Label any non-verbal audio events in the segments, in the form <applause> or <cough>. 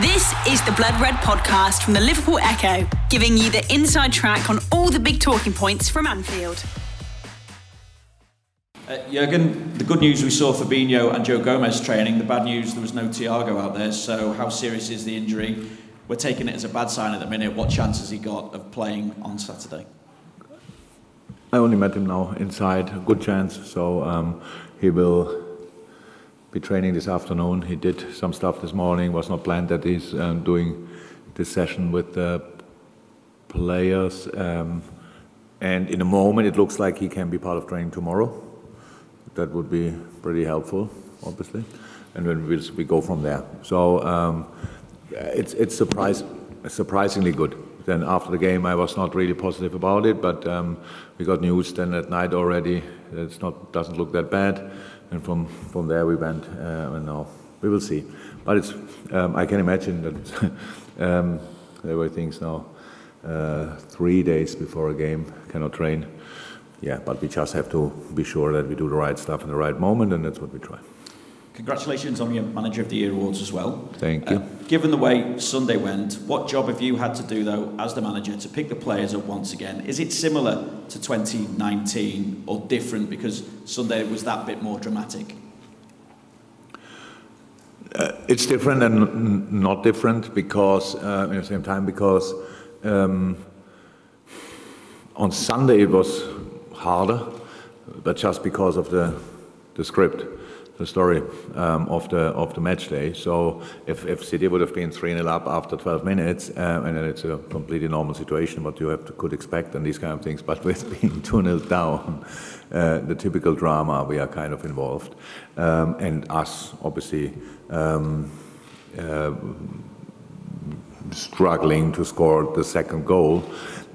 This is the Blood Red podcast from the Liverpool Echo, giving you the inside track on all the big talking points from Anfield. Uh, Jurgen, the good news we saw Fabinho and Joe Gomez training. The bad news there was no Thiago out there. So how serious is the injury? We're taking it as a bad sign at the minute. What chance has he got of playing on Saturday? I only met him now inside. Good chance. So um, he will be training this afternoon. He did some stuff this morning. Was not planned that he's um, doing this session with the players. Um, and in a moment, it looks like he can be part of training tomorrow. That would be pretty helpful, obviously. And then we'll, we go from there. So um, it's it's surprise, surprisingly good. Then after the game, I was not really positive about it, but um, we got news then at night already. It's not doesn't look that bad and from from there we went, uh, and now we will see. But it's um, I can imagine that <laughs> um, there were things now uh, three days before a game cannot train. Yeah, but we just have to be sure that we do the right stuff in the right moment, and that's what we try. Congratulations on your Manager of the Year awards as well. Thank you. Uh, given the way Sunday went, what job have you had to do, though, as the manager, to pick the players up once again? Is it similar to 2019 or different because Sunday was that bit more dramatic? Uh, it's different and not different because, uh, at the same time, because um, on Sunday it was harder, but just because of the, the script the story um, of the of the match day. So if, if City would have been 3 0 up after 12 minutes, uh, and then it's a completely normal situation, what you have to, could expect and these kind of things. But with <laughs> being 2 0 down, uh, the typical drama, we are kind of involved. Um, and us, obviously, um, uh, struggling to score the second goal.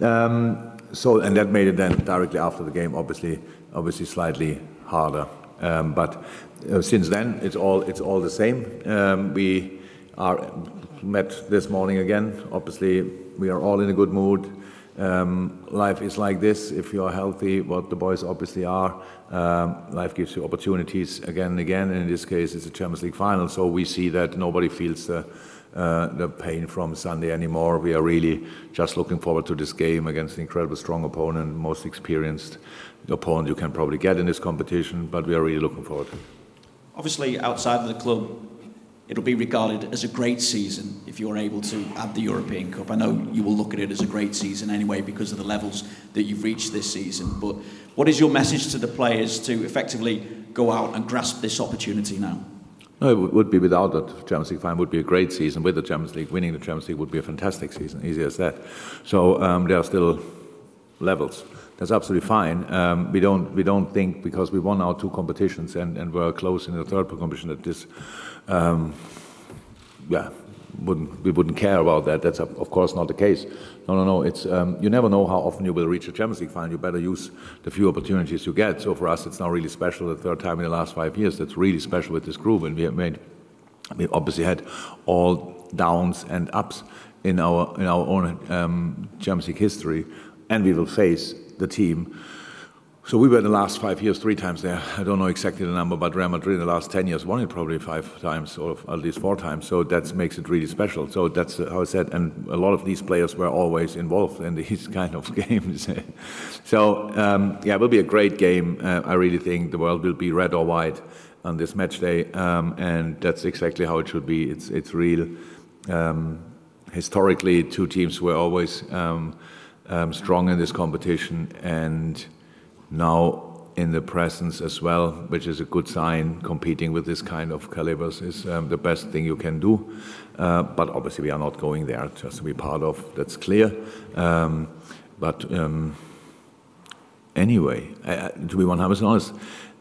Um, so, and that made it then directly after the game, obviously, obviously slightly harder. Um, but uh, since then, it's all it's all the same. Um, we are met this morning again. Obviously, we are all in a good mood. Um, life is like this. If you are healthy, what the boys obviously are, um, life gives you opportunities again and again. And in this case, it's a Champions League final, so we see that nobody feels the uh, the pain from Sunday anymore. We are really just looking forward to this game against an incredibly strong opponent, most experienced opponent you can probably get in this competition. But we are really looking forward. Obviously, outside of the club, it'll be regarded as a great season if you're able to add the European Cup. I know you will look at it as a great season anyway because of the levels that you've reached this season. But what is your message to the players to effectively go out and grasp this opportunity now? No, it would be without that Champions League final would be a great season. With the Champions League, winning the Champions League would be a fantastic season. Easy as that. So um, there are still levels that's absolutely fine. Um, we don't we don't think because we won our two competitions and, and were close in the third competition that this, um, yeah, wouldn't we wouldn't care about that. That's of course not the case. No, no, no. It's um, you never know how often you will reach a Champions League final. You better use the few opportunities you get. So for us, it's now really special. The third time in the last five years. That's really special with this group, and we have made. We obviously had all downs and ups in our in our own um, Champions League history, and we will face the team. So we were in the last five years three times there. I don't know exactly the number, but Real Madrid in the last ten years won it probably five times or at least four times. So that makes it really special. So that's how I said. And a lot of these players were always involved in these <laughs> kind of games. <laughs> so um, yeah, it will be a great game. Uh, I really think the world will be red or white on this match day, um, and that's exactly how it should be. It's it's real. Um, historically, two teams were always um, strong in this competition and now in the presence as well, which is a good sign. Competing with this kind of calibers is um, the best thing you can do. Uh, but obviously, we are not going there just to be part of. That's clear. Um, but um, anyway, to be 100% honest,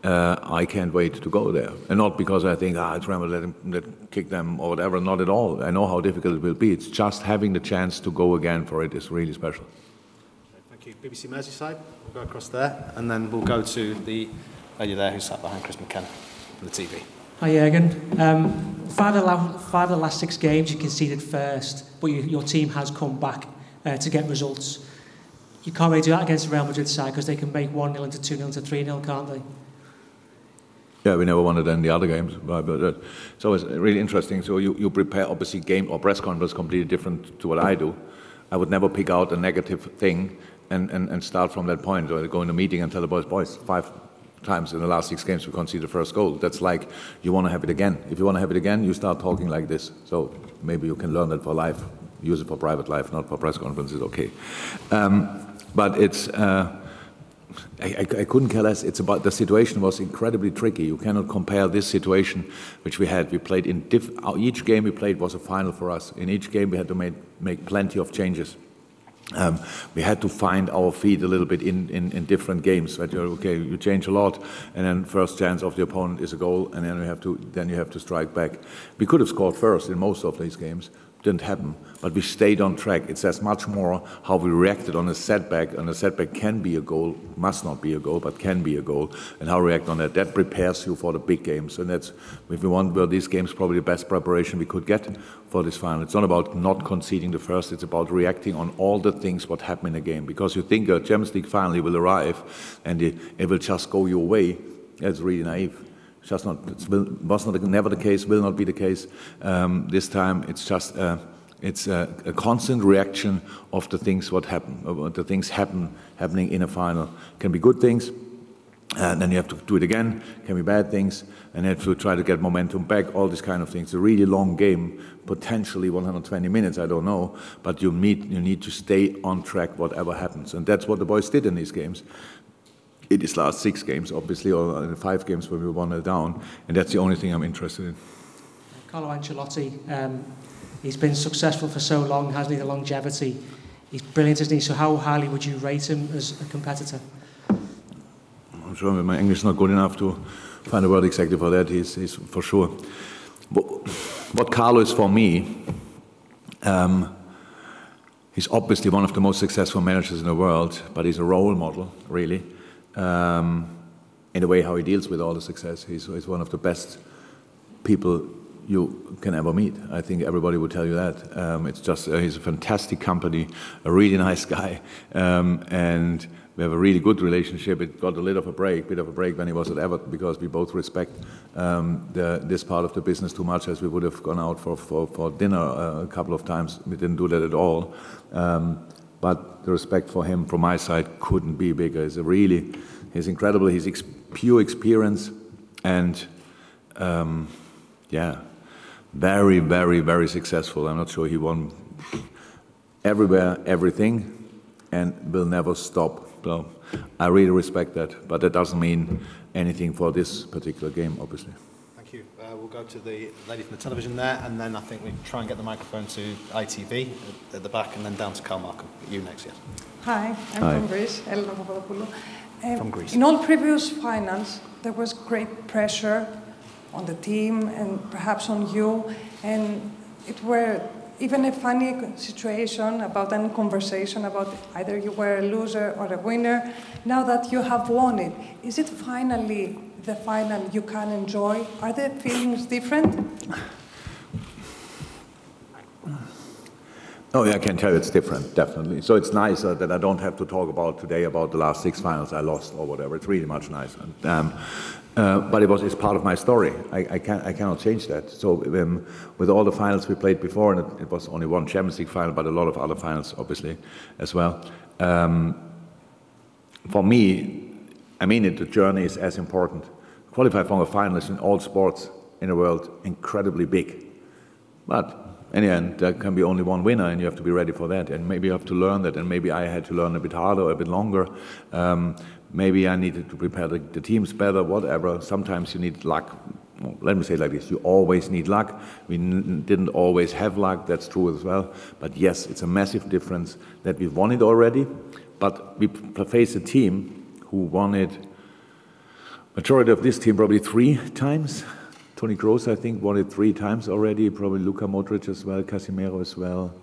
I can't wait to go there. And not because I think, ah, it's them let kick them or whatever. Not at all. I know how difficult it will be. It's just having the chance to go again for it is really special. BBC Merseyside. We'll go across there, and then we'll go to the lady there who sat behind Chris McKenna for the TV. Hi, Jurgen. Um, five, of the five of the last six games you conceded first, but you, your team has come back uh, to get results. You can't really do that against the Real Madrid side because they can make 1 0 into 2 0 into 3 0, can't they? Yeah, we never won it in the other games, but, but uh, it's always really interesting. So you, you prepare obviously game or press conference completely different to what I do. I would never pick out a negative thing and, and, and start from that point or go in a meeting and tell the boys, boys, five times in the last six games we conceded the first goal. That's like you want to have it again. If you want to have it again, you start talking like this. So maybe you can learn that for life. Use it for private life, not for press conferences. Okay, um, but it's. Uh, I, I, I, couldn't care less. It's about the situation was incredibly tricky. You cannot compare this situation, which we had. We played in diff, each game we played was a final for us. In each game we had to make, make plenty of changes. Um, we had to find our feet a little bit in, in, in different games. Right? Okay, you change a lot, and then first chance of the opponent is a goal, and then you have to then you have to strike back. We could have scored first in most of these games, didn't happen, but we stayed on track. It says much more how we reacted on a setback, and a setback can be a goal, must not be a goal, but can be a goal, and how we react on that. That prepares you for the big games, and that's if we want well, these games probably the best preparation we could get for this final. It's not about not conceding the first; it's about reacting on all the things what happen in a game. Because you think a Champions League final will arrive, and it, it will just go your way. That's really naive just not, it was not never the case, will not be the case um, this time. It's just uh, it's a, a, constant reaction of the things what happen, uh, the things happen happening in a final. Can be good things, and then you have to do it again. Can be bad things, and you have to try to get momentum back. All these kind of things. It's a really long game, potentially 120 minutes. I don't know, but you need you need to stay on track whatever happens, and that's what the boys did in these games it is last six games, obviously, or in five games where we won it down, and that's the only thing I'm interested in. Carlo Ancelotti, um, he's been successful for so long, hasn't he? The longevity, he's brilliant, isn't he? So how highly would you rate him as a competitor? I'm sure my English is not good enough to find a word exactly for that. He's, he's for sure. But what Carlo is for me, um, he's obviously one of the most successful managers in the world, but he's a role model, really um, in the way how he deals with all the success. He's, he's one of the best people you can ever meet. I think everybody would tell you that. Um, it's just uh, he's a fantastic company, a really <laughs> nice guy, um, and we have a really good relationship. It got a little of a break, bit of a break when he was at Everton because we both respect um, the, this part of the business too much, as we would have gone out for for, for dinner uh, a couple of times. We didn't do that at all. But the respect for him from my side couldn't be bigger. He's really, he's incredible. He's ex- pure experience and, um, yeah, very, very, very successful. I'm not sure he won everywhere, everything, and will never stop. So I really respect that, but that doesn't mean anything for this particular game, obviously we'll go to the lady from the television there, and then I think we try and get the microphone to ITV at, the back, and then down to Carl Markham. You next, yes. Hi, I'm Hi. from Greece, Elena Papadopoulou. Um, from Greece. In all previous finance, there was great pressure on the team and perhaps on you, and it were even a funny situation about any conversation about either you were a loser or a winner. Now that you have won it, is it finally the final you can enjoy? Are the feelings different? Oh, yeah, I can tell it's different, definitely. So it's nicer that I don't have to talk about today about the last six finals I lost or whatever. It's really much nicer. Um, uh, but it was it's part of my story. I, I, can, I cannot change that. So um, with all the finals we played before, and it, it, was only one Champions League final, but a lot of other finals, obviously, as well. Um, for me, I mean it. The journey is as important qualify for a finalist in all sports in the world incredibly big. But in the end, there can be only one winner, and you have to be ready for that. And maybe you have to learn that, and maybe I had to learn a bit harder, a bit longer. Um, maybe I needed to prepare the, the, teams better, whatever. Sometimes you need luck. Let me say like this: you always need luck. We didn't always have luck. That's true as well. But yes, it's a massive difference that we won it already, but we face a team who won it Majority of this team probably three times. Toni Kroos, I think, won it three times already. Probably Luka Modric as well, Casemiro as well.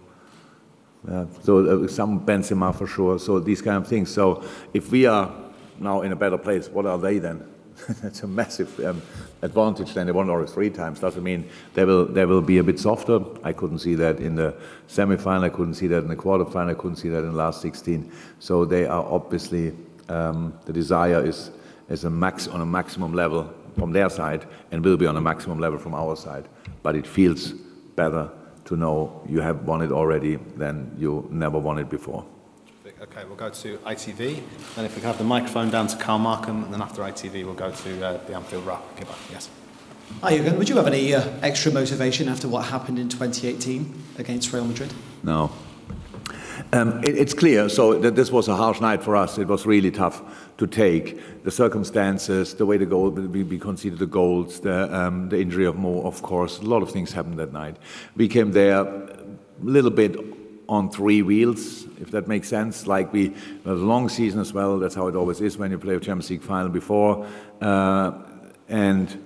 Yeah, so uh, some Benzema for sure. So these kind of things. So if we are now in a better place, what are they then? <laughs> That's a massive um, advantage. Then they won already three times. Doesn't mean they will they will be a bit softer. I couldn't see that in the semi-final. I couldn't see that in the quarterfinal. I couldn't see that in the last 16. So they are obviously um, the desire is is a max on a maximum level from their side and will be on a maximum level from our side. But it feels better to know you have won it already than you never won it before. Okay, we'll go to ITV. Then if we can have the microphone down to Carl Markham, and then after ITV, we'll go to uh, the Anfield Wrap. Yes. Hi, Jurgen. Would you have any uh, extra motivation after what happened in 2018 against Real Madrid? No. Um, it, it's clear. So that this was a harsh night for us. It was really tough to take. The circumstances, the way the goal we, we conceded the goals, the, um, the injury of Mo, of course. A lot of things happened that night. We came there a little bit on three wheels, if that makes sense. Like we, was a long season as well. That's how it always is when you play a Champions League final before, uh, and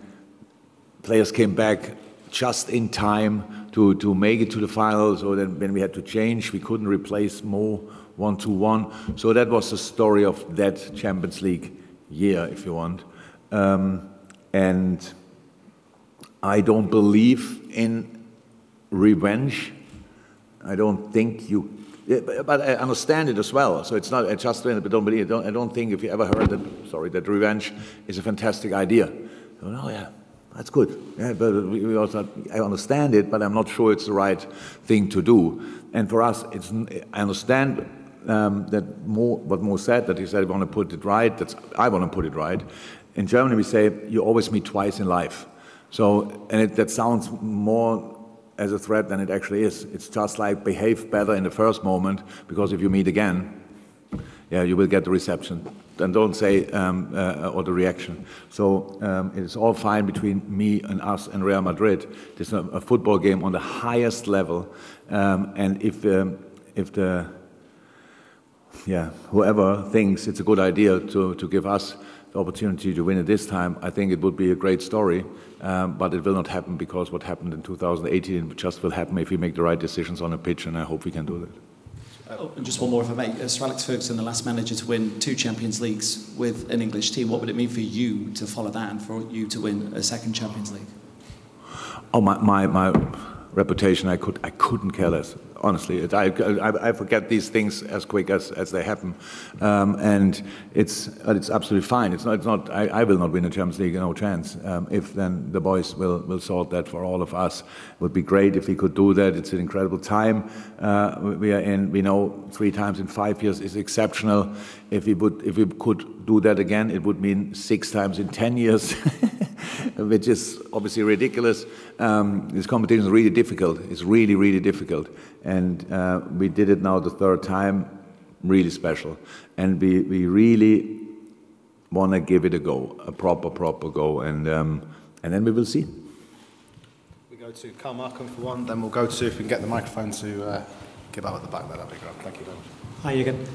players came back just in time to, to make it to the final. So then when we had to change, we couldn't replace Mo one to one. So that was the story of that Champions League year, if you want. Um, and I don't believe in revenge. I don't think you. But I understand it as well. So it's not I just but don't believe. I don't, I don't think if you ever heard that. Sorry, that revenge is a fantastic idea. Oh yeah, that's good. Yeah, but we also, I understand it, but I'm not sure it's the right thing to do. And for us, it's, I understand um, that more, what Mo said, that he said, I want to put it right. That's, I want to put it right. In Germany, we say, you always meet twice in life. So, and it, that sounds more as a threat than it actually is. It's just like behave better in the first moment, because if you meet again, yeah, you will get the reception and don't say um, uh, or the reaction. So um, it is all fine between me and us and Real Madrid. It's a, a football game on the highest level, um, and if um, if the yeah whoever thinks it's a good idea to to give us the opportunity to win it this time, I think it would be a great story. Um, but it will not happen because what happened in 2018 just will happen if we make the right decisions on a pitch, and I hope we can do that. Oh, and just one more, if I may. Uh, Sir Alex Ferguson, the last manager to win two Champions Leagues with an English team, what would it mean for you to follow that and for you to win a second Champions League? Oh, my, my, my reputation, I, could, I couldn't care less honestly. I, I, I, forget these things as quick as, as they happen. Um, and it's, it's absolutely fine. It's not, it's not, I, I will not win the Champions League, no chance. Um, if then the boys will, will sort that for all of us. It would be great if we could do that. It's an incredible time uh, we are in. We know three times in five years is exceptional. If we, would, if we could do that again, it would mean six times in 10 years. <laughs> which is obviously ridiculous. Um, this competition is really difficult. It's really, really difficult. And uh, we did it now the third time, really special. And we, we really want to give it a go, a proper, proper go. And, um, and then we will see. We go to Carl Markham for one, then we'll go to, if we can get the microphone to uh, give out at the back there, that'd be great. Thank you very much. Hi again.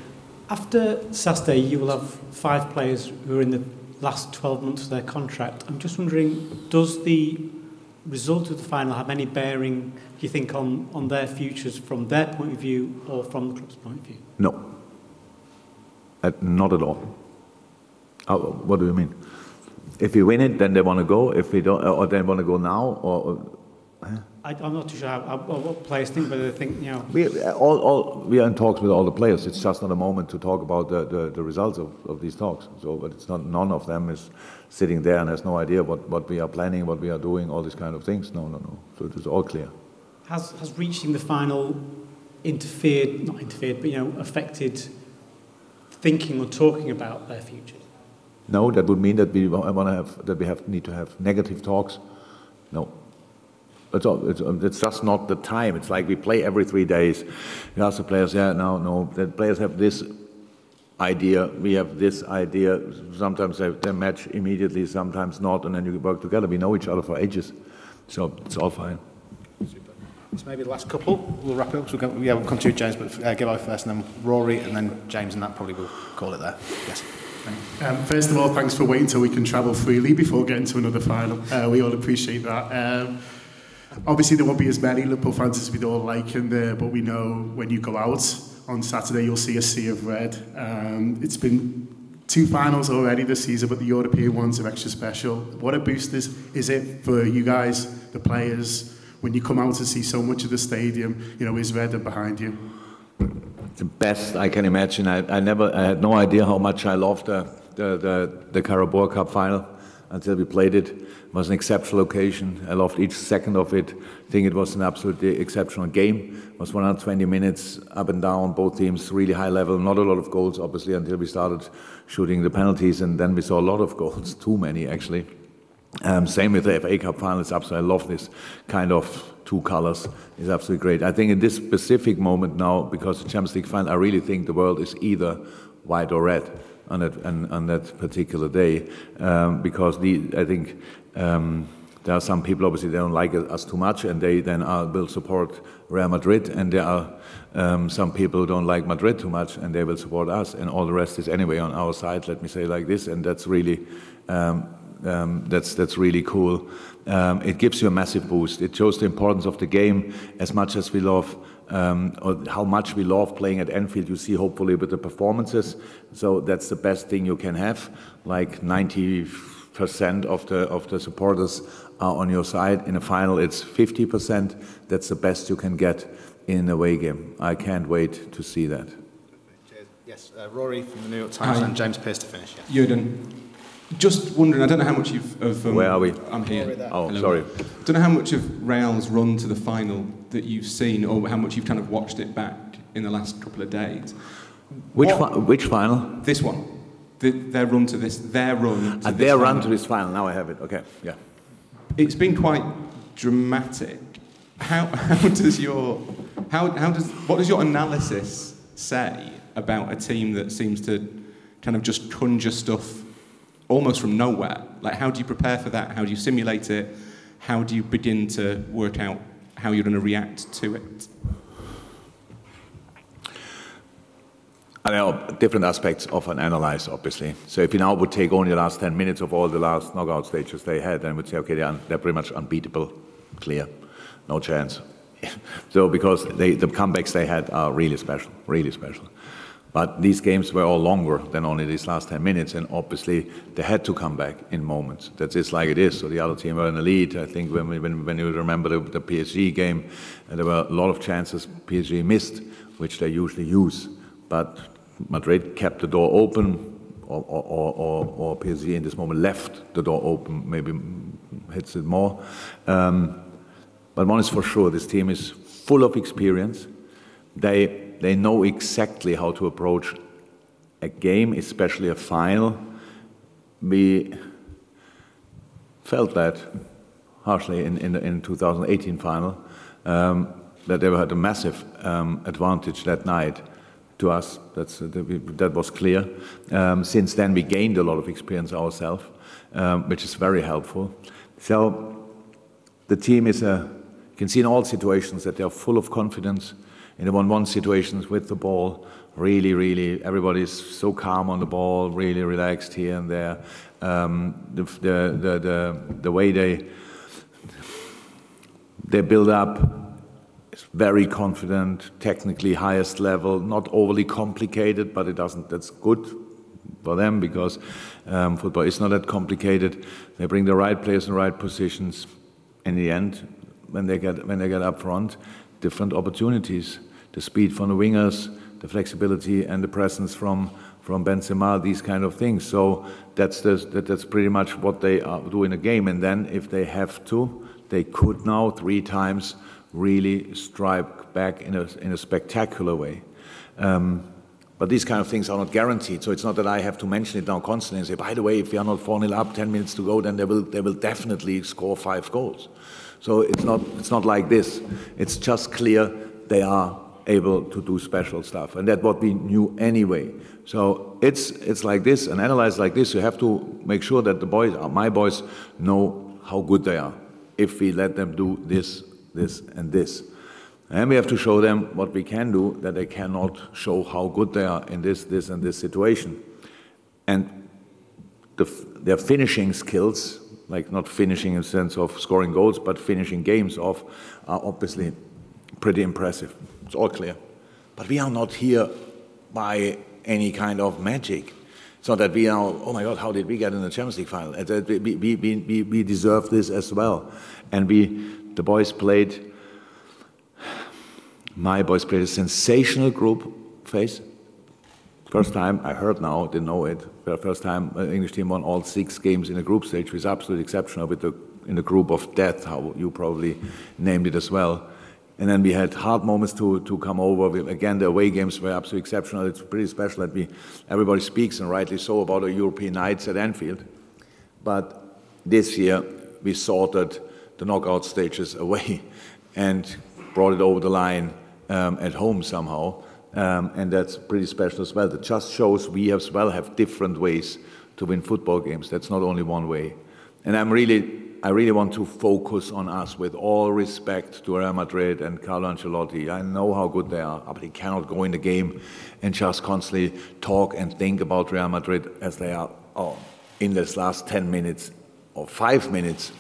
After Saturday, you will have five players who are in the last 12 months of their contract. I'm just wondering, does the result of the final have any bearing, do you think, on, on their futures from their point of view or from the club's point of view? No. Uh, not at all. Uh, what do you mean? If we win it, then they want to go. If we don't, or they want to go now, or I, am not too sure how, what players think, but they think, you know. We, all, all, we are in talks with all the players. It's just not a moment to talk about the, the, the results of, of these talks. So, but it's not, none of them is sitting there and has no idea what, what we are planning, what we are doing, all these kind of things. No, no, no. So it is all clear. Has, has reaching the final interfered, not interfered, but, you know, affected thinking or talking about their futures? No, that would mean that we want to have, that we have, need to have negative talks. No. It's, it's, it's, just not the time. It's like we play every three days. You ask the players, yeah, no, no. The players have this idea, we have this idea. Sometimes they, they match immediately, sometimes not, and then you work together. We know each other for ages, so it's all fine. Super. So maybe the last couple, we'll wrap it up. So we'll, go, yeah, we'll come to you, James, but uh, Gibbo first, and then Rory, and then James, and that probably will call it there. Yes. Um, first of all, thanks for waiting until we can travel freely before getting to another final. Uh, we all appreciate that. Um, Obviously, there won't be as many Liverpool fans as we'd all like in there, but we know when you go out on Saturday, you'll see a sea of red. Um, it's been two finals already this season, but the European ones are extra special. What a boost is, is it for you guys, the players, when you come out and see so much of the stadium, you know, is red behind you? The best I can imagine. I, I never, I had no idea how much I loved the, the, the, the Carabao Cup final. until we played it. Was an exceptional occasion. I loved each second of it. I think it was an absolutely exceptional game. It was 120 minutes up and down, both teams really high level. Not a lot of goals, obviously, until we started shooting the penalties, and then we saw a lot of goals, <laughs> too many actually. Um, same with the FA Cup final. It's absolutely, I love this kind of two colors. It's absolutely great. I think in this specific moment now, because the Champions League final, I really think the world is either white or red on that, on, on that particular day, um, because the, I think um, there are some people, obviously, they don't like us too much, and they then are, will support Real Madrid, and there are um, some people who don't like Madrid too much, and they will support us, and all the rest is anyway on our side, let me say like this, and that's really um, um, that's that's really cool. Um, it gives you a massive boost. It shows the importance of the game as much as we love. Um, or how much we love playing at Anfield, you see hopefully with the performances. So that's the best thing you can have. Like 90% of the of the supporters are on your side. In a final, it's 50%. That's the best you can get in a away game. I can't wait to see that. Yes, uh, Rory from the New York Times Hi. and James Pearce to finish. Yeah. Jurgen, just wondering, I don't know how much you've of. Um, Where are we? I'm here. Rory there. Oh, Hello. sorry. Don't know how much of Real's run to the final that you've seen, or how much you've kind of watched it back in the last couple of days. Which What- fi- which final? This one, the, their run to this, their run. To At this their run to this final. Now I have it. Okay. Yeah. It's been quite dramatic. How, <laughs> how does your how, how does what does your analysis say about a team that seems to kind of just conjure stuff almost from nowhere? Like how do you prepare for that? How do you simulate it? How do you begin to work out how you're going to react to it? And There are different aspects of an analyze, obviously. So if you now would take only the last 10 minutes of all the last knockout stages they had, then would say, okay, they're, pretty much unbeatable, clear, no chance. <laughs> so because the comebacks they had are really special, really special. But these games were all longer than only these last 10 minutes, and obviously they had to come back in moments. That's just like it is. So the other team were in the lead. I think when, you remember the, PSG game, there were a lot of chances PSG missed, which they usually use. Madrid kept the door open, or, or, or, or, PSG in this moment left the door open, maybe hits it more. Um, but one is for sure this team is full of experience. They, they know exactly how to approach a game, especially a final. We felt that harshly in, in in 2018 final, um, that they had a massive um, advantage that night to us. That's, uh, that, was clear. Um, since then, we gained a lot of experience ourselves, um, which is very helpful. So the team is a, you can see in all situations that they are full of confidence. In the 1 1 situations with the ball, really, really, everybody's so calm on the ball, really relaxed here and there. Um, the, the, the, the, the way they, they build up very confident, technically highest level, not overly complicated, but it doesn't, that's good for them because um, football is not that complicated. They bring the right players in the right positions. In the end, when they get when they get up front, different opportunities. The speed from the wingers, the flexibility and the presence from from Benzema, these kind of things. So that's the, that, that's pretty much what they are, do in a game. And then if they have to, they could now three times really strike back in a in a spectacular way. Um, but these kind of things are not guaranteed. So it's not that I have to mention it now constantly and say, by the way, if we are not 4 0 up, 10 minutes to go, then they will, they will definitely score five goals. So it's not, it's not like this. It's just clear they are able to do special stuff. And that's what we knew anyway. So it's, it's like this, and analyze like this. You have to make sure that the boys, my boys, know how good they are. If we let them do this, this, and this. And we have to show them what we can do, that they cannot show how good they are in this, this, and this situation. And the, their finishing skills, like not finishing in the sense of scoring goals, but finishing games off, are obviously pretty impressive. It's all clear. But we are not here by any kind of magic. It's not that we are, oh my God, how did we get in the Champions League final? We, we, we, we deserve this as well. And we, the boys played my boys played a sensational group phase, First time, I heard now, didn't know it, first time an English team won all six games in a group stage, is absolutely exceptional with the, in the group of death, how you probably named it as well. And then we had hard moments to, to come over. We, again, the away games were absolutely exceptional. It's pretty special that we, everybody speaks, and rightly so, about the European nights at Anfield. But this year, we sorted the knockout stages away and brought it over the line um, at home somehow. Um, and that's pretty special as well. That just shows we as well have different ways to win football games. That's not only one way. And I'm really I really want to focus on us with all respect to Real Madrid and Carlo Ancelotti. I know how good they are, but they cannot go in the game and just constantly talk and think about Real Madrid as they are oh, in this last 10 minutes or five minutes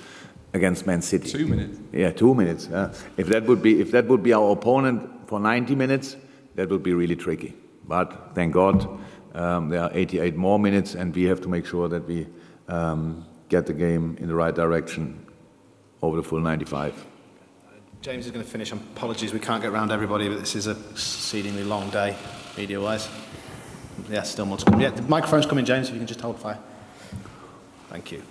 against Man City. Two minutes. Yeah, two minutes. Yeah. If that would be if that would be our opponent for 90 minutes, that would be really tricky. But thank God, um, there are 88 more minutes, and we have to make sure that we. Um, get the game in the right direction over the full 95. James is going to finish. Apologies, we can't get around everybody, but this is a exceedingly long day, media-wise. Yeah, still more to come. Yeah, the microphone's coming, James, if you can just hold fire. Thank you.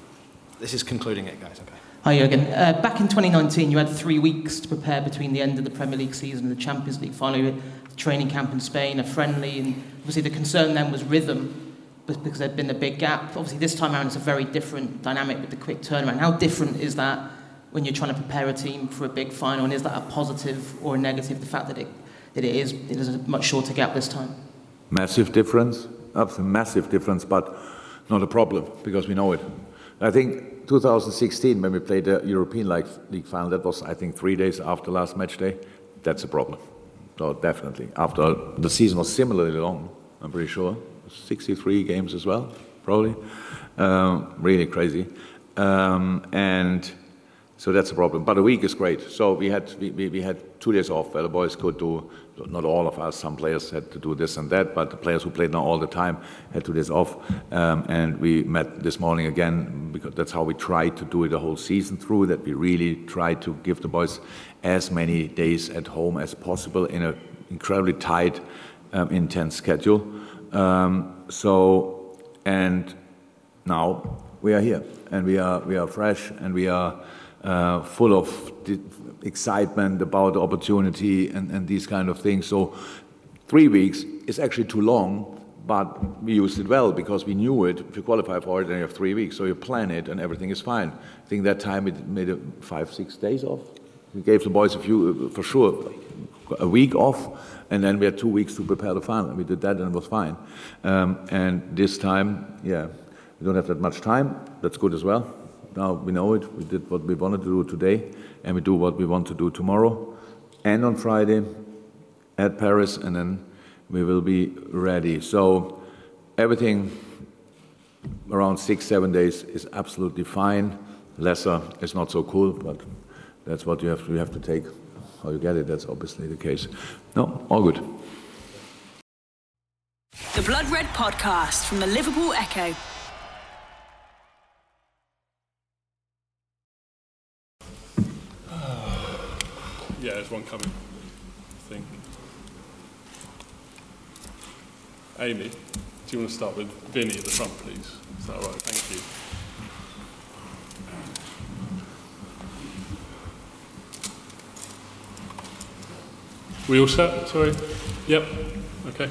This is concluding it, guys. Okay. Hi, Jurgen. Uh, back in 2019, you had three weeks to prepare between the end of the Premier League season and the Champions League final. Training camp in Spain, a friendly, and obviously the concern then was rhythm because there'd been a big gap. Obviously, this time around, it's a very different dynamic with the quick turnaround. How different is that when you're trying to prepare a team for a big final? And is that a positive or a negative, the fact that it, that it is it is a much shorter gap this time? Massive difference, absolutely massive difference, but not a problem because we know it. I think 2016, when we played the European League final, that was, I think, three days after last match day. That's a problem. So, definitely. After the season was similarly long, I'm pretty sure. 63 games as well, probably. Um, really crazy. Um, and so that's a problem. But a week is great. So we had we, we, had two days off where the boys could do. Not all of us. Some players had to do this and that, but the players who played now all the time had two days off. Um, and we met this morning again because that's how we tried to do it the whole season through. That we really tried to give the boys as many days at home as possible in an incredibly tight, um, intense schedule. Um, so, and now we are here, and we are we are fresh, and we are uh, full of excitement about the opportunity and, and these kind of things. So, three weeks is actually too long, but we used it well because we knew it. If you qualify for it, then you have three weeks, so you plan it, and everything is fine. I think that time it made it five, six days off. We gave the boys a few, for sure, a week off and then we had two weeks to prepare the final. We did that, and it was fine. Um, and this time, yeah, we don't have that much time. That's good as well. Now we know it. We did what we wanted to do today, and we do what we want to do tomorrow, and on Friday at Paris, and then we will be ready. So everything around six, seven days is absolutely fine. Lesser is not so cool, but that's what you have you have to take how you get it, that's obviously the case. No, all good. The Blood Red Podcast from the Liverpool Echo. Yeah, there's one coming, I think. Amy, do you want to start with Vinny at the front, please? Is that all right? Thank you. We all set? Sorry. Yep. Okay.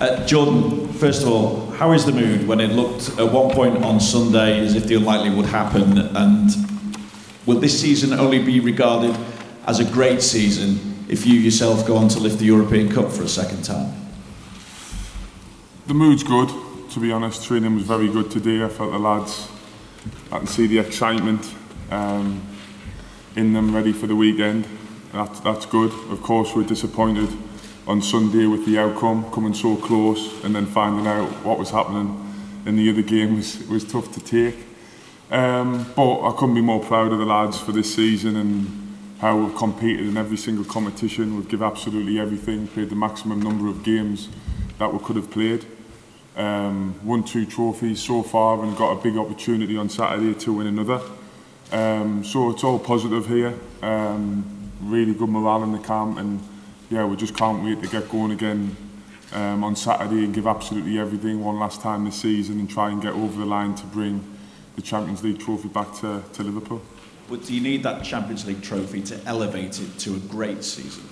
Uh, Jordan, first of all, how is the mood when it looked at one point on Sunday as if the unlikely would happen? And will this season only be regarded as a great season if you yourself go on to lift the European Cup for a second time? The mood's good, to be honest. Training was very good today. I felt the lads, I can see the excitement um, in them ready for the weekend. That, that's good. Of course, we're disappointed on Sunday with the outcome, coming so close and then finding out what was happening in the other game was, was tough to take. Um, but I couldn't be more proud of the lads for this season and how we've competed in every single competition. We've given absolutely everything, played the maximum number of games that we could have played. Um, won two trophies so far and got a big opportunity on Saturday to win another. Um, so it's all positive here. Um, really good morale in the camp and yeah, we just can't wait to get going again um, on Saturday and give absolutely everything one last time this season and try and get over the line to bring the Champions League trophy back to, to Liverpool. But do you need that Champions League trophy to elevate it to a great season?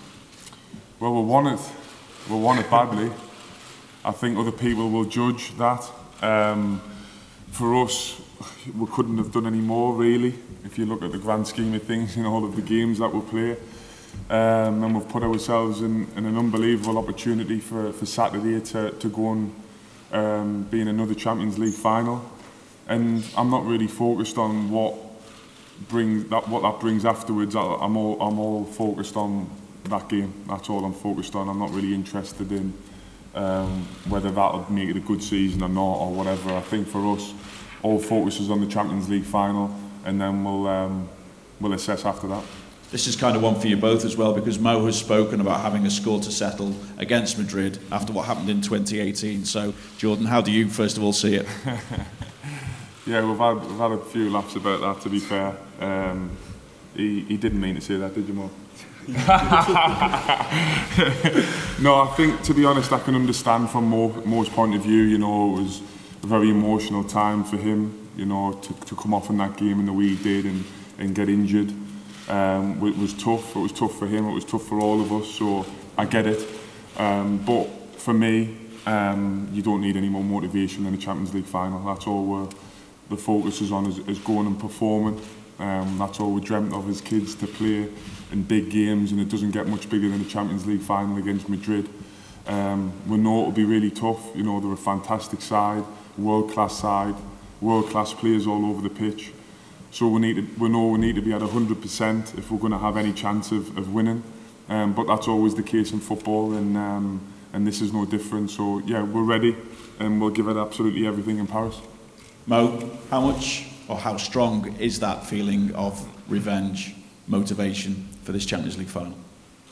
Well, we want it. We want it badly. I think other people will judge that. Um, for us, we couldn't have done any more, really, if you look at the grand scheme of things in all of the games that we play. Um, and we've put ourselves in, in an unbelievable opportunity for, for Saturday to, to go and um, be in another Champions League final. And I'm not really focused on what brings that what that brings afterwards. I, I'm all I'm all focused on that game. That's all I'm focused on. I'm not really interested in um, whether that'll make it a good season or not or whatever. I think for us, all focus is on the Champions League final, and then we'll um, we'll assess after that. This is kind of one for you both as well because Mo has spoken about having a score to settle against Madrid after what happened in 2018. So, Jordan, how do you first of all see it? <laughs> yeah, we've had, we've had a few laughs about that, to be fair. Um, he, he didn't mean to say that, did you, Mo? <laughs> no, I think, to be honest, I can understand from Mo, Mo's point of view, you know, it was a very emotional time for him, you know, to, to come off in that game in the way he did and, and get injured. Um, it was tough. It was tough for him. It was tough for all of us. So I get it. Um, but for me, um, you don't need any more motivation than the Champions League final. That's all we're, the focus is on is, is going and performing. Um, that's all we dreamt of as kids to play in big games, and it doesn't get much bigger than the Champions League final against Madrid. Um, we know it'll be really tough. You know they're a fantastic side, world class side, world class players all over the pitch. So we need to, we know we need to be at 100% if we're going to have any chance of, of winning. Um, but that's always the case in football, and um, and this is no different. So yeah, we're ready, and we'll give it absolutely everything in Paris. Mo, how much or how strong is that feeling of revenge, motivation for this Champions League final?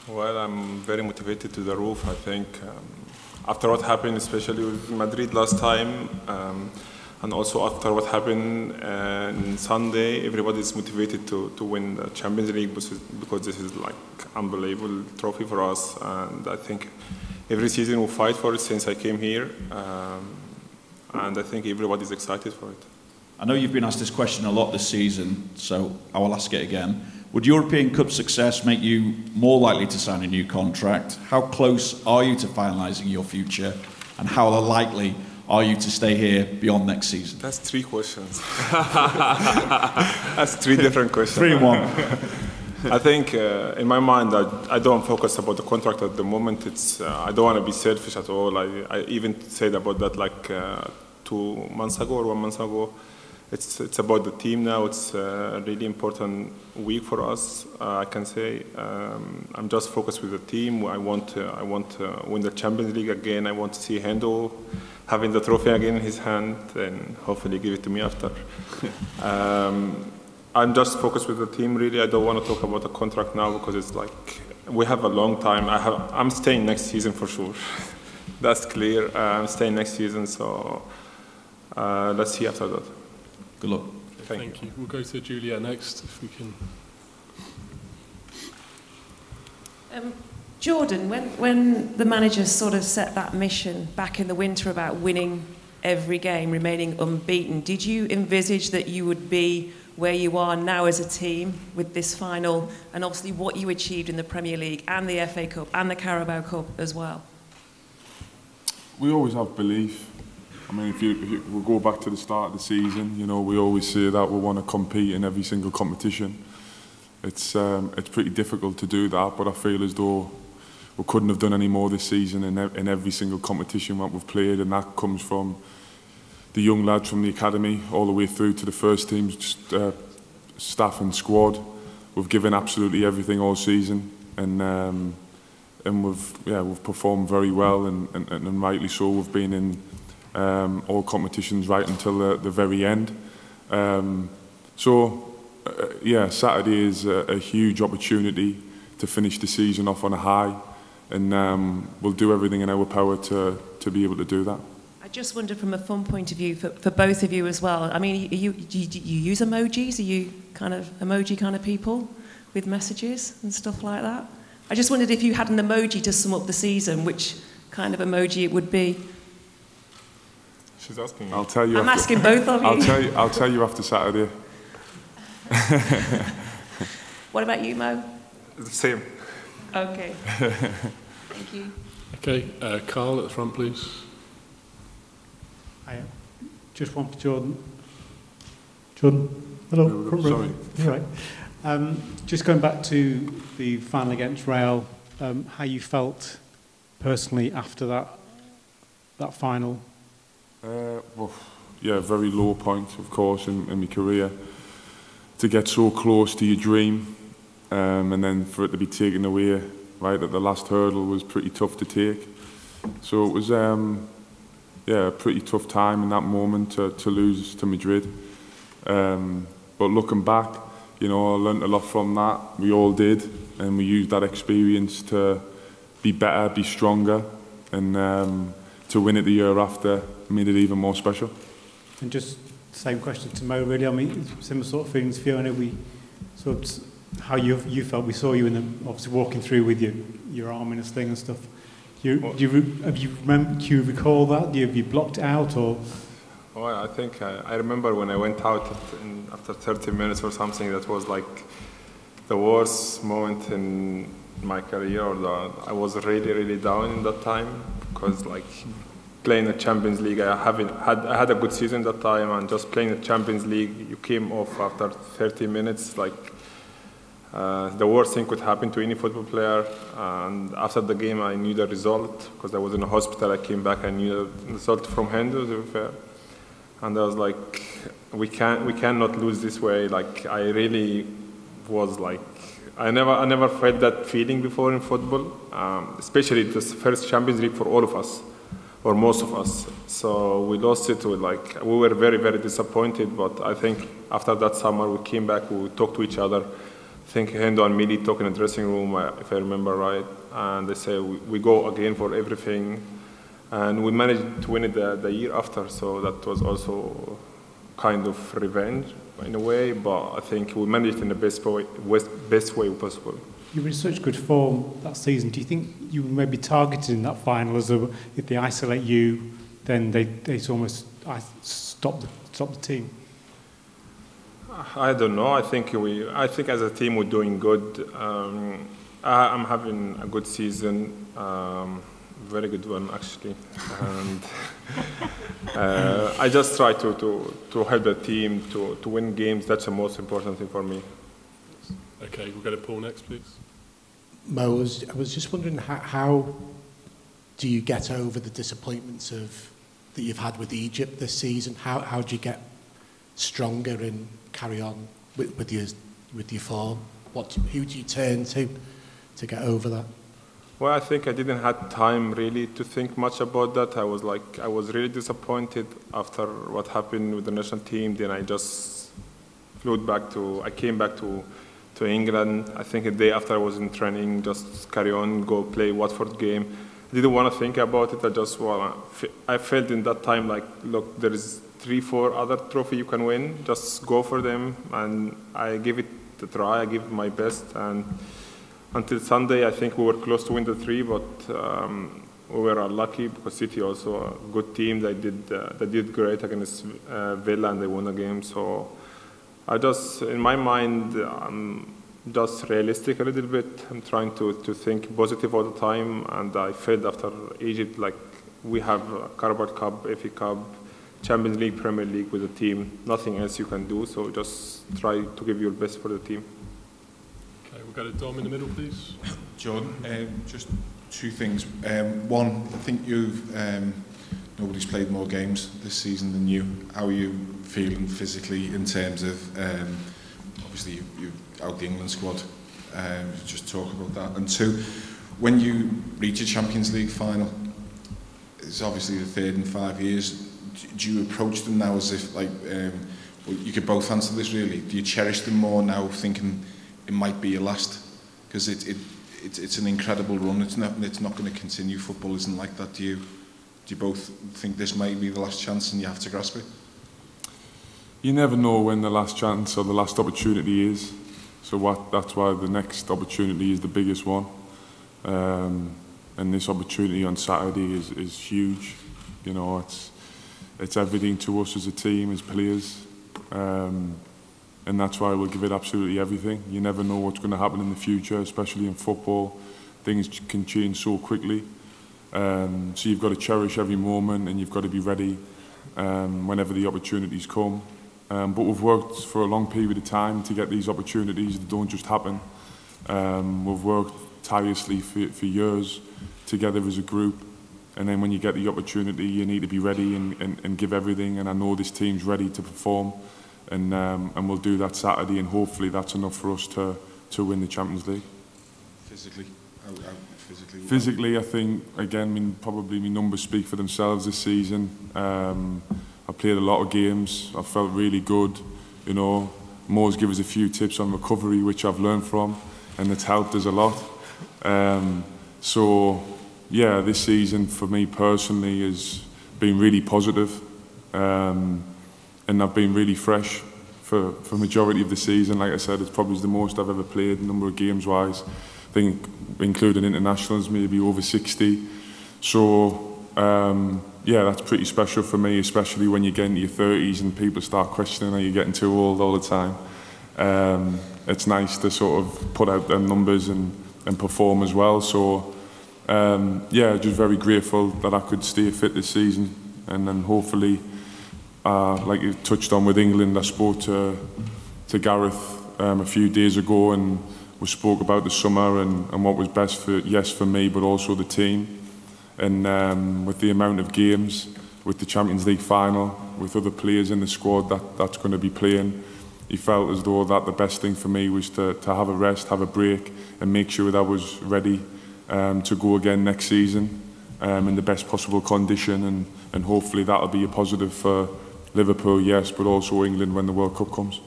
Well, I'm very motivated to the roof. I think um, after what happened, especially with Madrid last time. Um, and also after what happened uh, on Sunday, everybody is motivated to, to win the Champions League because this is like unbelievable trophy for us, and I think every season we fight for it since I came here, um, and I think everybody is excited for it. I know you've been asked this question a lot this season, so I will ask it again. Would European Cup success make you more likely to sign a new contract? How close are you to finalising your future, and how likely are you to stay here beyond next season? That's three questions. <laughs> That's three different questions. three in one. I think uh, in my mind, I, I don't focus about the contract at the moment. It's uh, I don't want to be selfish at all. I, I even said about that like uh, two months ago or one month ago. It's it's about the team now. It's a really important week for us. Uh, I can say um, I'm just focused with the team. I want I want to win the Champions League again. I want to see Hendo having the trophy again in his hand and hopefully give it to me after. <laughs> um, I'm just focused with the team really. I don't want to talk about the contract now because it's like we have a long time. I have, I'm staying next season for sure. <laughs> That's clear. Uh, I'm staying next season, so uh, let's see after that. Good luck. Thank, Thank you. you. We'll go to Julia next, if we can. Um, Jordan, when, when the managers sort of set that mission back in the winter about winning every game, remaining unbeaten, did you envisage that you would be where you are now as a team with this final and obviously what you achieved in the Premier League and the FA Cup and the Carabao Cup as well? We always have belief. I mean, if you, if you we'll go back to the start of the season, you know, we always say that we want to compete in every single competition. It's um, it's pretty difficult to do that, but I feel as though we couldn't have done any more this season in, in every single competition that we've played, and that comes from the young lads from the academy all the way through to the first team uh, staff and squad. We've given absolutely everything all season, and um, and we've yeah we've performed very well, and, and, and rightly so. We've been in um, all competitions right until the, the very end. Um, so uh, yeah, Saturday is a, a huge opportunity to finish the season off on a high and um, we'll do everything in our power to, to be able to do that. I just wondered from a fun point of view for, for both of you as well. I mean, you, you, you use emojis? Are you kind of emoji kind of people with messages and stuff like that? I just wondered if you had an emoji to sum up the season, which kind of emoji it would be? She's asking you. I'll tell you. I'm after- asking both of you. I'll tell you. I'll tell you after Saturday. <laughs> What about you, Mo? The same. Okay. <laughs> Thank you. Okay, uh, Carl at the front, please. I just one for Jordan. Jordan, hello. No, front row. sorry. You're right. Um, just going back to the final against Real, um, how you felt personally after that that final. Uh, well, yeah, very low point, of course, in, in my career. To get so close to your dream, um, and then for it to be taken away right at the last hurdle was pretty tough to take. So it was, um, yeah, a pretty tough time in that moment to, to lose to Madrid. Um, but looking back, you know, I learned a lot from that. We all did, and we used that experience to be better, be stronger, and um, to win it the year after made it even more special. And just same question to Mo, really. I mean, similar sort of feelings, Fiona. We sort of how you you felt. We saw you in the obviously walking through with your your arm in a sling and stuff. Do you, do you have you remember? Do you recall that? Do you, have you blocked it out or? Well, I think I, I remember when I went out at- in, after 30 minutes or something, that was like the worst moment in my career. Or the, I was really, really down in that time because like playing the Champions League, I haven't had I had a good season that time, and just playing the Champions League, you came off after 30 minutes, like. Uh, the worst thing could happen to any football player. And after the game, I knew the result because I was in a hospital. I came back, I knew the result from Hendo, to be fair. And I was like, we can't, we cannot lose this way. Like I really was like, I never, I never felt that feeling before in football. Um, especially the first Champions League for all of us, or most of us. So we lost it. With like we were very, very disappointed. But I think after that summer, we came back. We talked to each other. I think Hendo and Mili talk in the dressing room, if I remember right, and they say we, we go again for everything, and we managed to win it the, the year after. So that was also kind of revenge in a way, but I think we managed in the best way, best way possible. You were in such good form that season. Do you think you were maybe targeted in that final as a, if they isolate you, then they they almost I stop the stop the team? I don't know. I think we. I think as a team we're doing good. Um, I, I'm having a good season, um, very good one actually, and <laughs> uh, I just try to, to, to help the team to, to win games. That's the most important thing for me. Okay, we'll go to Paul next, please. Mo, I was, I was just wondering how, how do you get over the disappointments of that you've had with Egypt this season? How, how do you get stronger and carry on with, with your with your form? What who do you turn to to get over that? Well, I think I didn't have time really to think much about that. I was like, I was really disappointed after what happened with the national team. Then I just flew back to, I came back to, to England. I think a day after I was in training, just carry on, go play Watford game. I didn't want to think about it. I just, well, I felt in that time like, look, there is three, four other trophy you can win. Just go for them. And I give it a try. I gave my best. And until Sunday, I think we were close to win the three, but um, we were unlucky because City also a good team. They did uh, they did great against uh, Villa and they won the game. So I just, in my mind, I'm just realistic a little bit. I'm trying to, to think positive all the time, and I felt after Egypt like we have a Carabao Cup, FA Cup, Champions League, Premier League with the team. Nothing else you can do. So just try to give your best for the team. Okay, we've got a Dom in the middle, please. Jordan, um, just two things. Um, one, I think you've um, nobody's played more games this season than you. How are you feeling physically in terms of, um, obviously, you, you out the England squad? Um, just talk about that. And two, when you reach a Champions League final, it's obviously the third in five years. Do you approach them now as if, like, um, well, you could both answer this really. Do you cherish them more now, thinking it might be your last? Because it, it, it, it's an incredible run. It's not, it's not going to continue. Football isn't like that. Do you? Do you both think this might be the last chance and you have to grasp it? You never know when the last chance or the last opportunity is. So what, that's why the next opportunity is the biggest one. Um, and this opportunity on Saturday is, is huge. You know, it's it's everything to us as a team, as players, um, and that's why we'll give it absolutely everything. You never know what's going to happen in the future, especially in football. Things can change so quickly, um, so you've got to cherish every moment, and you've got to be ready um, whenever the opportunities come. Um, but we've worked for a long period of time to get these opportunities that don't just happen. Um, we've worked tirelessly for, for years together as a group. And then when you get the opportunity, you need to be ready and, and, and give everything. And I know this team's ready to perform. And, um, and we'll do that Saturday. And hopefully that's enough for us to, to win the Champions League. Physically? How, how physically? Physically, I think, again, I mean, probably my numbers speak for themselves this season. Um, I played a lot of games. I felt really good. You know, Mo's give us a few tips on recovery, which I've learned from, and it's helped us a lot. Um, so, yeah, this season for me personally has been really positive, um, and I've been really fresh for for majority of the season. Like I said, it's probably the most I've ever played, number of games wise. Think including internationals, maybe over 60. So um, yeah, that's pretty special for me, especially when you get into your 30s and people start questioning, are you getting too old all the time? Um, it's nice to sort of put out them numbers and, and perform as well. So um, yeah, just very grateful that I could stay fit this season and then hopefully, uh, like you touched on with England, I spoke to, to Gareth um, a few days ago and we spoke about the summer and, and what was best for, yes, for me, but also the team. And um, with the amount of games, with the Champions League final, with other players in the squad that, that's going to be playing, he felt as though that the best thing for me was to, to have a rest, have a break, and make sure that I was ready um, to go again next season um, in the best possible condition. And, and hopefully that'll be a positive for Liverpool, yes, but also England when the World Cup comes.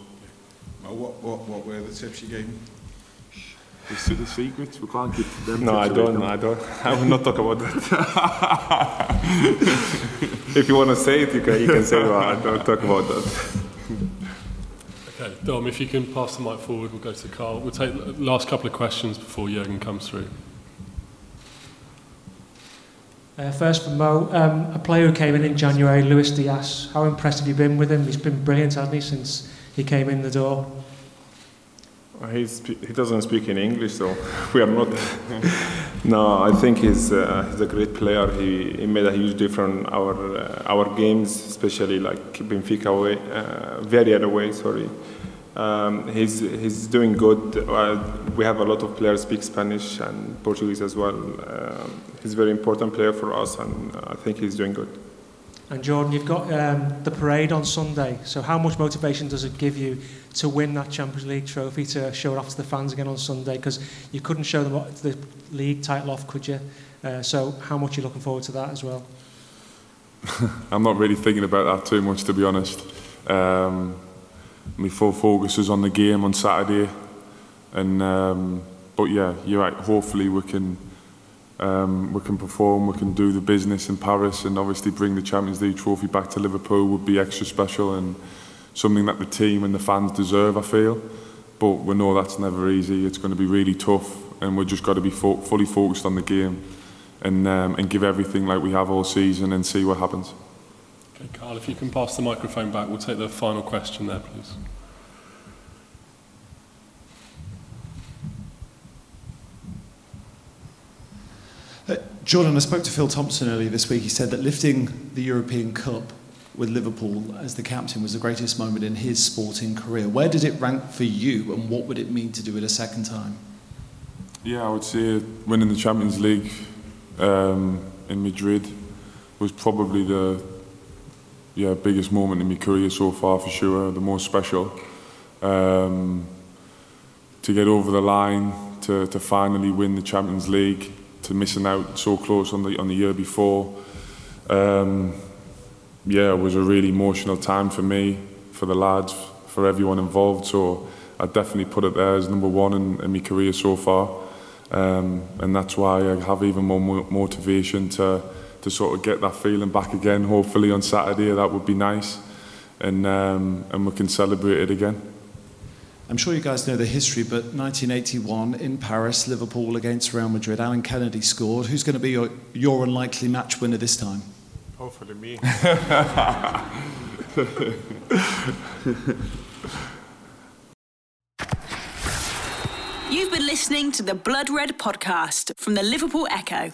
What, what, what were the tips you gave? The, the secrets, we can't give them No, I don't. can we? I don't. <laughs> I will not talk about that. <laughs> if you want to say it, you can. You can say it. I don't talk about that. Okay, Dom, if you can pass the mic forward, we'll go to Carl. We'll take the last couple of questions before Jurgen comes through. Uh, first from Mo, um, a player who came in in January, Luis Diaz. How impressed have you been with him? He's been brilliant, hasn't he, since he came in the door? He's, he doesn't speak in English, so <laughs> we are not. <laughs> no, I think he's, uh, he's a great player. He, he made a huge difference our uh, our games, especially like Benfica away, uh, Villarreal away. Sorry, um, he's he's doing good. Uh, we have a lot of players speak Spanish and Portuguese as well. Um, he's a very important player for us, and I think he's doing good. And Jordan, you've got um, the parade on Sunday. So how much motivation does it give you to win that Champions League trophy, to show it off to the fans again on Sunday? Because you couldn't show them the league title off, could you? Uh, so how much are you looking forward to that as well? <laughs> I'm not really thinking about that too much, to be honest. Um, my full focus is on the game on Saturday, and um, but yeah, you're right. Hopefully, we can um, we can perform, we can do the business in Paris, and obviously bring the Champions League trophy back to Liverpool would be extra special and something that the team and the fans deserve. I feel, but we know that's never easy. It's going to be really tough, and we've just got to be fo- fully focused on the game and um, and give everything like we have all season and see what happens. Okay, Carl, if you can pass the microphone back, we'll take the final question there, please. Jordan, I spoke to Phil Thompson earlier this week. He said that lifting the European Cup with Liverpool as the captain was the greatest moment in his sporting career. Where did it rank for you, and what would it mean to do it a second time? Yeah, I would say winning the Champions League um, in Madrid was probably the yeah biggest moment in my career so far for sure, the most special. Um, to get over the line, to, to finally win the Champions League, to missing out so close on the on the year before. Um, yeah, it was a really emotional time for me, for the lads, for everyone involved. So I definitely put it there as number one in, in my career so far. Um, and that's why I have even more motivation to, to sort of get that feeling back again. Hopefully on Saturday, that would be nice. And, um, and we can celebrate it again. I'm sure you guys know the history, but 1981 in Paris, Liverpool against Real Madrid, Alan Kennedy scored. Who's going to be your, your unlikely match winner this time? Hopefully me. <laughs> You've been listening to the Blood Red podcast from the Liverpool Echo.